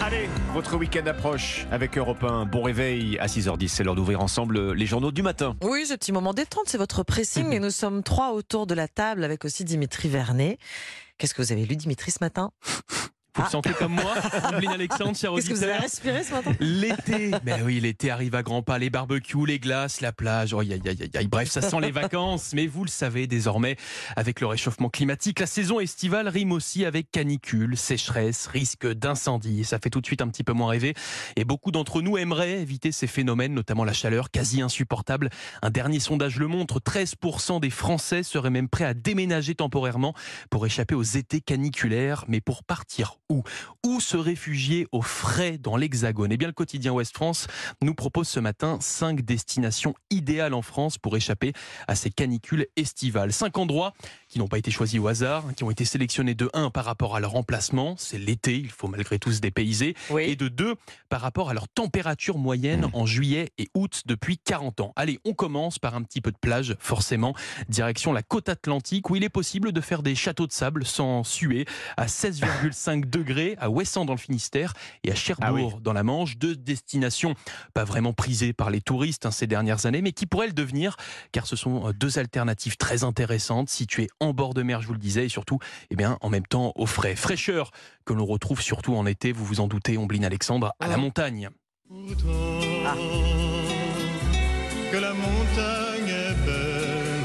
Allez, votre week-end approche avec Europe 1. Bon réveil à 6h10. C'est l'heure d'ouvrir ensemble les journaux du matin. Oui, ce petit moment détente, c'est votre pressing. et nous sommes trois autour de la table avec aussi Dimitri Vernet. Qu'est-ce que vous avez lu, Dimitri, ce matin? Vous le sentez comme moi, Ombline Alexandre, cher Qu'est-ce que vous avez respiré ce matin? L'été, ben oui, l'été arrive à grands pas, les barbecues, les glaces, la plage, oh, aïe, aïe, aïe. bref, ça sent les vacances. Mais vous le savez désormais, avec le réchauffement climatique, la saison estivale rime aussi avec canicule, sécheresse, risque d'incendie. Ça fait tout de suite un petit peu moins rêver. Et beaucoup d'entre nous aimeraient éviter ces phénomènes, notamment la chaleur quasi insupportable. Un dernier sondage le montre, 13% des Français seraient même prêts à déménager temporairement pour échapper aux étés caniculaires. Mais pour partir où Où se réfugier au frais dans l'Hexagone? Eh bien, le quotidien Ouest France nous propose ce matin cinq destinations idéales en France pour échapper à ces canicules estivales. Cinq endroits qui n'ont pas été choisis au hasard, qui ont été sélectionnés de 1 par rapport à leur emplacement, c'est l'été, il faut malgré tout se dépayser, Oui. et de 2 par rapport à leur température moyenne en juillet et août depuis 40 ans. Allez, on commence par un petit peu de plage, forcément, direction la côte atlantique, où il est possible de faire des châteaux de sable sans suer, à 16,5 degrés à Ouessant dans le Finistère et à Cherbourg Ah dans la Manche, deux destinations pas vraiment prisées par les touristes hein, ces dernières années, mais qui pourraient le devenir, car ce sont euh, deux alternatives très intéressantes, situées en bord de mer, je vous le disais, et surtout, eh bien, en même temps, au frais. Fraîcheur que l'on retrouve surtout en été, vous vous en doutez, Ombline Alexandre, à la Oh. montagne. Ah. que la montagne.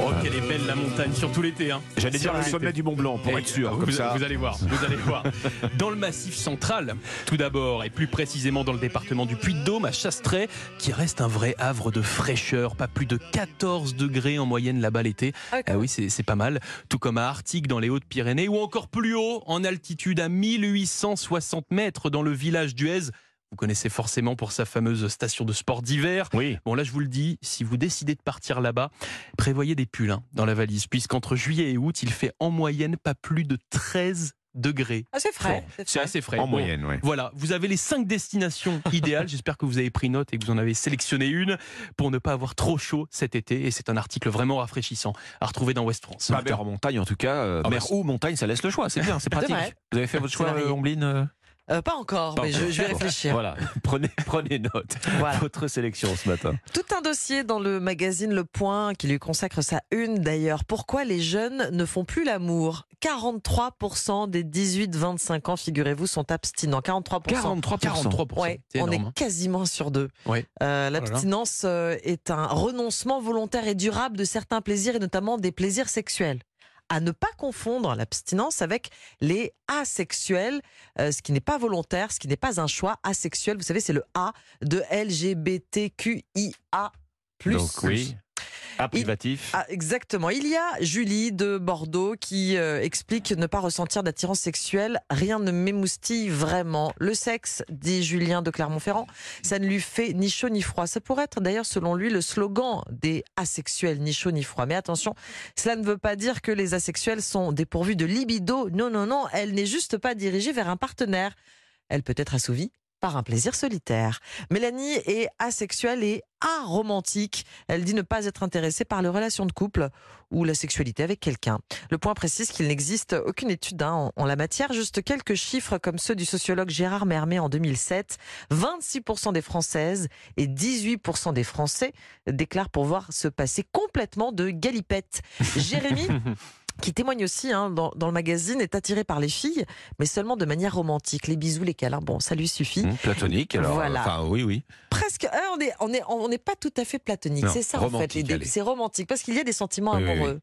Oh, quelle est belle la montagne, surtout l'été. Hein. J'allais dire le sommet du Mont Blanc pour Et être sûr. vous, Comme ça. vous allez voir, vous allez voir. Dans le massif central, tout d'abord, et plus précisément dans le département du Puy-de-Dôme, à Chastret, qui reste un vrai havre de fraîcheur, pas plus de 14 degrés en moyenne là-bas l'été. Ah, Ah oui, c'est c'est pas mal. Tout comme à Arctique, dans les Hautes-Pyrénées, ou encore plus haut, en altitude à 1860 mètres, dans le village d'Huez. Vous connaissez forcément pour sa fameuse station de sport d'hiver. Oui. Bon, là, je vous le dis, si vous décidez de partir là-bas, prévoyez des pulls hein, dans la valise, puisqu'entre juillet et août, il fait en moyenne pas plus de 13 degrés. Ah, c'est frais. C'est assez frais. En Bon, moyenne, oui. Voilà, vous avez les cinq destinations idéales. J'espère que vous avez pris note et que vous en avez sélectionné une pour ne pas avoir trop chaud cet été. Et c'est un article vraiment rafraîchissant à retrouver dans West France. Pas mer en montagne en tout cas. euh, Ah bah, mer ou montagne, ça laisse le choix. C'est bien, c'est pratique. Vous avez fait votre choix, euh, Ombline euh pas encore, Pas mais je, encore. je vais réfléchir. Voilà, prenez, prenez note. Voilà. Votre sélection ce matin. Tout un dossier dans le magazine Le Point qui lui consacre sa une d'ailleurs. Pourquoi les jeunes ne font plus l'amour? 43% des 18-25 ans, figurez-vous, sont abstinents. 43%. 43%. 43%. Ouais, c'est on énorme. est quasiment sur deux. Ouais. Euh, Oh. L'abstinence euh, est un renoncement volontaire et durable de certains plaisirs et notamment des plaisirs sexuels. À ne pas confondre l'abstinence avec les asexuels, euh, ce qui n'est pas volontaire, ce qui n'est pas un choix asexuel. Vous savez, c'est le A de LGBTQIA. Donc oui. Privatif. Ah, exactement. Il y a Julie de Bordeaux qui euh, explique ne pas ressentir d'attirance sexuelle. Rien ne m'émoustille vraiment. Le sexe, dit Julien de Clermont-Ferrand, ça ne lui fait ni chaud ni froid. Ça pourrait être d'ailleurs, selon lui, le slogan des asexuels, ni chaud ni froid. Mais attention, cela ne veut pas dire que les asexuels sont dépourvus de libido. Non, non, non. Elle n'est juste pas dirigée vers un partenaire. Elle peut être assouvie par un plaisir solitaire. Mélanie est asexuelle et aromantique. Elle dit ne pas être intéressée par les relations de couple ou la sexualité avec quelqu'un. Le point précise qu'il n'existe aucune étude hein, en, la matière, juste quelques chiffres comme ceux du sociologue Gérard Mermet en 2007. 26% des Françaises et 18% des Français déclarent pouvoir se passer complètement de galipette. Jérémy qui témoigne aussi hein, dans, dans le magazine, est attiré par les filles, mais seulement de manière romantique. Les bisous, les câlins, bon, ça lui suffit. Hum, platonique, alors. Voilà. Enfin, oui, oui. Presque, euh, on n'est on est, on n'est pas tout à fait platonique. C'est ça, en fait. C'est romantique, parce qu'il y a des sentiments Oui, oui, amoureux.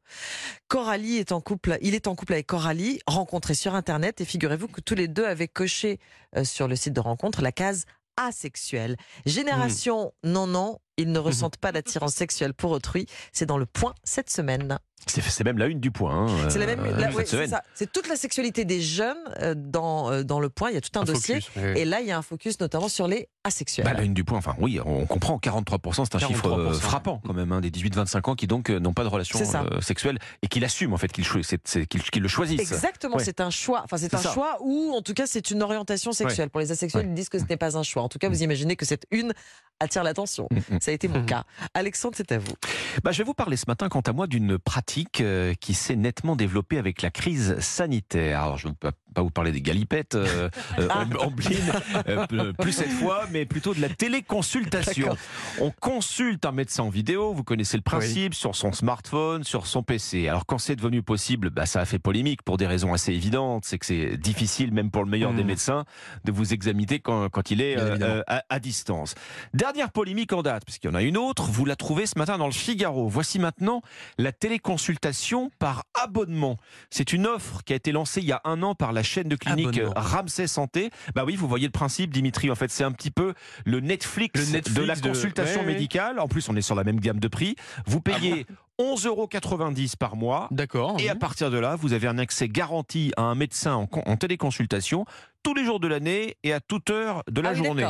Coralie est en couple, il est en couple avec Coralie, rencontrée sur Internet, et figurez-vous que tous les deux avaient coché euh, sur le site de rencontre la case asexuelle. Génération non, non, ils ne ressentent pas d'attirance sexuelle pour autrui. C'est dans le point cette semaine. C'est c'est même la une du point. hein, C'est la même. euh, ouais, c'est. C'est toute la sexualité des jeunes euh, dans, euh, dans le point. Il y a tout un, Un dossier. focus, oui, oui. Et là, il y a un focus notamment sur les asexuels. Bah, la une du point, enfin oui, on comprend, 43%, c'est un chiffre 43%. frappant quand même, hein, des 18-25 ans qui donc n'ont pas de relation C'est sexuelle et qui l'assument en fait, qu'ils c'est- c'est- le choisissent. Exactement, Ouais. c'est un choix. Enfin, c'est C'est un ça. choix ou en tout cas c'est une orientation sexuelle. Pour les asexuels, ils disent que ce n'est pas un choix. En tout cas, vous imaginez que cette une attire l'attention. Mm, mm. Ça a été mon cas. Alexandre, c'est à vous. Bah, je vais vous parler ce matin, quant à moi, d'une pratique euh, qui s'est nettement développée avec la crise sanitaire. Alors, je ne pas- vous parler des galipettes euh, p- plus cette fois, mais plutôt de la téléconsultation. On consulte un médecin en vidéo, vous connaissez le principe, sur son smartphone, sur son PC. Alors, quand c'est devenu possible, bah, ça a fait polémique pour des raisons assez évidentes. C'est que c'est difficile, même pour le meilleur des Hmm. médecins, de vous examiner quand, quand il est euh, à, à distance. Dernière polémique en date, puisqu'il y en a une autre, vous la trouvez ce matin dans le Figaro. Voici maintenant la téléconsultation par abonnement. C'est une offre qui a été lancée il y a un an par la chaîne de clinique. Ramsay Santé. Bah oui, vous voyez le principe, Dimitri. En fait, c'est un petit peu le Netflix, Le Netflix de la de- consultation Ouais, ouais. médicale. En plus, on est sur la même gamme de prix. Vous payez Ah 11,90 euros par mois. D'accord. Et à partir de là, vous avez un accès garanti à un médecin en, con- en téléconsultation tous les jours de l'année et à toute heure de la Ah journée.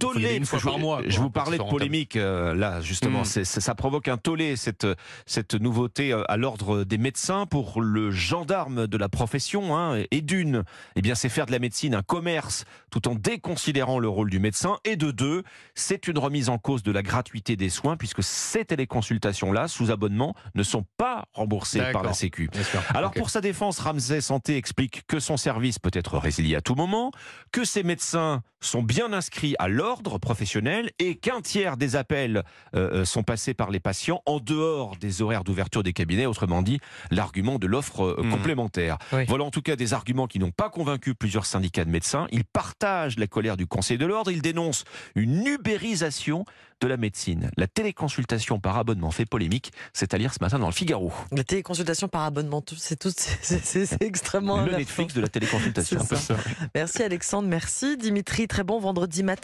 Tollé, une fois je, par mois, je quoi, vous parlais de polémique euh, là justement, Mm. c'est- ça provoque un tollé cette cette nouveauté euh, à l'ordre des médecins pour le gendarme de la profession hein, et d'une, eh bien c'est faire de la médecine un commerce tout en déconsidérant le rôle du médecin et de deux, c'est une remise en cause de la gratuité des soins puisque ces téléconsultations là sous abonnement ne sont pas remboursées par la. Sécu. Alors pour sa défense, Ramsay Santé explique que son service peut être résilié à tout moment, que ses médecins sont bien inscrits à l'ordre professionnel et qu'un tiers des appels euh, euh, sont passés par les patients en dehors des horaires d'ouverture des cabinets, autrement dit l'argument de l'offre euh, Mhm. complémentaire. Oui. Voilà en tout cas des arguments qui n'ont pas convaincu plusieurs syndicats de médecins. Ils partagent la colère du Conseil de l'ordre, ils dénoncent une ubérisation de la médecine. La téléconsultation par abonnement fait polémique, c'est à lire ce matin dans le Figaro. La téléconsultation par abonnement, c'est tout, c'est- extrêmement. Le. Netflix de la téléconsultation. Ça. Merci Alexandre, merci Dimitri, très bon vendredi matin.